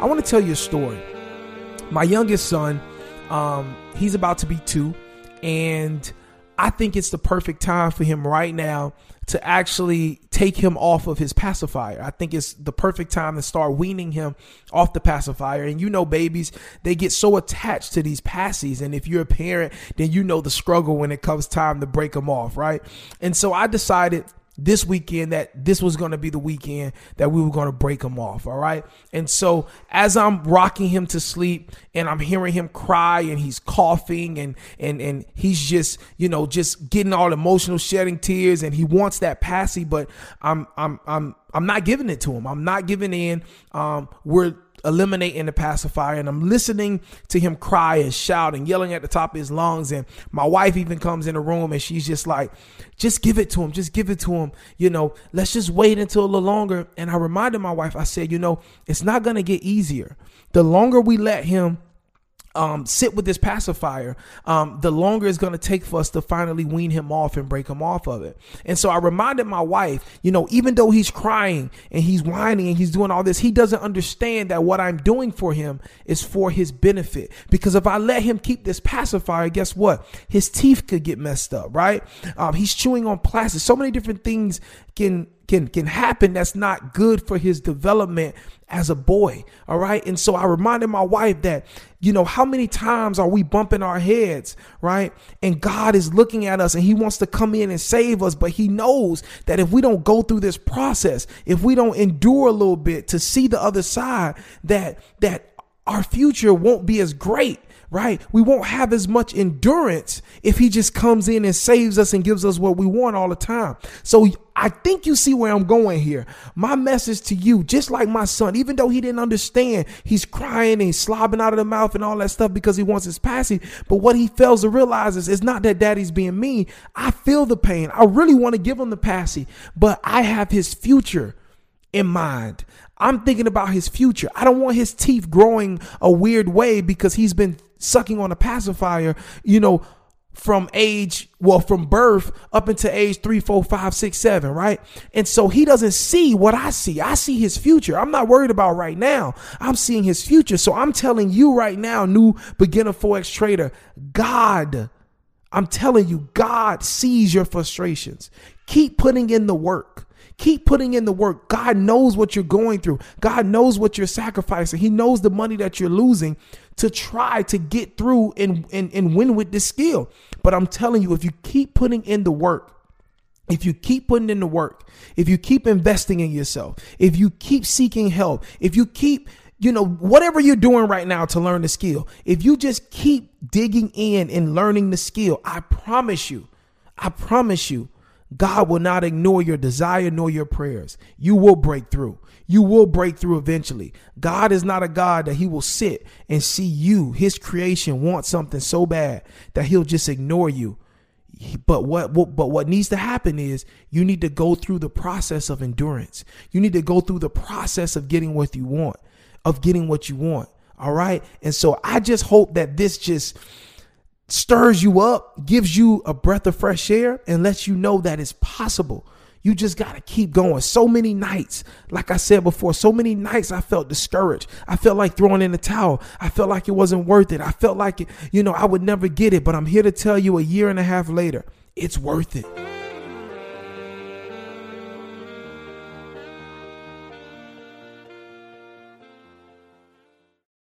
I want to tell you a story. My youngest son, um, he's about to be two, and I think it's the perfect time for him right now to actually take him off of his pacifier. I think it's the perfect time to start weaning him off the pacifier. And you know, babies, they get so attached to these passies. And if you're a parent, then you know the struggle when it comes time to break them off, right? And so I decided this weekend that this was going to be the weekend that we were going to break him off. All right. And so as I'm rocking him to sleep and I'm hearing him cry and he's coughing and, and, and he's just, you know, just getting all emotional, shedding tears and he wants that passy, but I'm, I'm, I'm, I'm not giving it to him. I'm not giving in. Um, we're, eliminating the pacifier and I'm listening to him cry and shout and yelling at the top of his lungs. And my wife even comes in the room and she's just like, just give it to him. Just give it to him. You know, let's just wait until a little longer. And I reminded my wife, I said, you know, it's not going to get easier. The longer we let him um, sit with this pacifier, um, the longer it's going to take for us to finally wean him off and break him off of it. And so I reminded my wife, you know, even though he's crying and he's whining and he's doing all this, he doesn't understand that what I'm doing for him is for his benefit. Because if I let him keep this pacifier, guess what? His teeth could get messed up, right? Um, he's chewing on plastic. So many different things can can can happen that's not good for his development as a boy. All right. And so I reminded my wife that, you know, how many times are we bumping our heads, right? And God is looking at us and he wants to come in and save us. But he knows that if we don't go through this process, if we don't endure a little bit to see the other side, that, that our future won't be as great right? We won't have as much endurance if he just comes in and saves us and gives us what we want all the time. So I think you see where I'm going here. My message to you, just like my son, even though he didn't understand, he's crying and slobbing out of the mouth and all that stuff because he wants his passy. But what he fails to realize is it's not that daddy's being mean. I feel the pain. I really want to give him the passy, but I have his future in mind. I'm thinking about his future. I don't want his teeth growing a weird way because he's been sucking on a pacifier, you know, from age, well, from birth up into age three, four, five, six, seven, right? And so he doesn't see what I see. I see his future. I'm not worried about right now. I'm seeing his future. So I'm telling you right now, new beginner Forex trader, God, I'm telling you, God sees your frustrations. Keep putting in the work. Keep putting in the work. God knows what you're going through. God knows what you're sacrificing. He knows the money that you're losing to try to get through and, and, and win with this skill. But I'm telling you, if you keep putting in the work, if you keep putting in the work, if you keep investing in yourself, if you keep seeking help, if you keep, you know, whatever you're doing right now to learn the skill, if you just keep digging in and learning the skill, I promise you, I promise you, God will not ignore your desire nor your prayers. You will break through. You will break through eventually. God is not a God that he will sit and see you, his creation, want something so bad that he'll just ignore you. But what, what but what needs to happen is you need to go through the process of endurance. You need to go through the process of getting what you want, of getting what you want. All right? And so I just hope that this just stirs you up, gives you a breath of fresh air, and lets you know that it's possible. You just got to keep going. So many nights, like I said before, so many nights I felt discouraged. I felt like throwing in the towel. I felt like it wasn't worth it. I felt like, it, you know, I would never get it. But I'm here to tell you a year and a half later, it's worth it.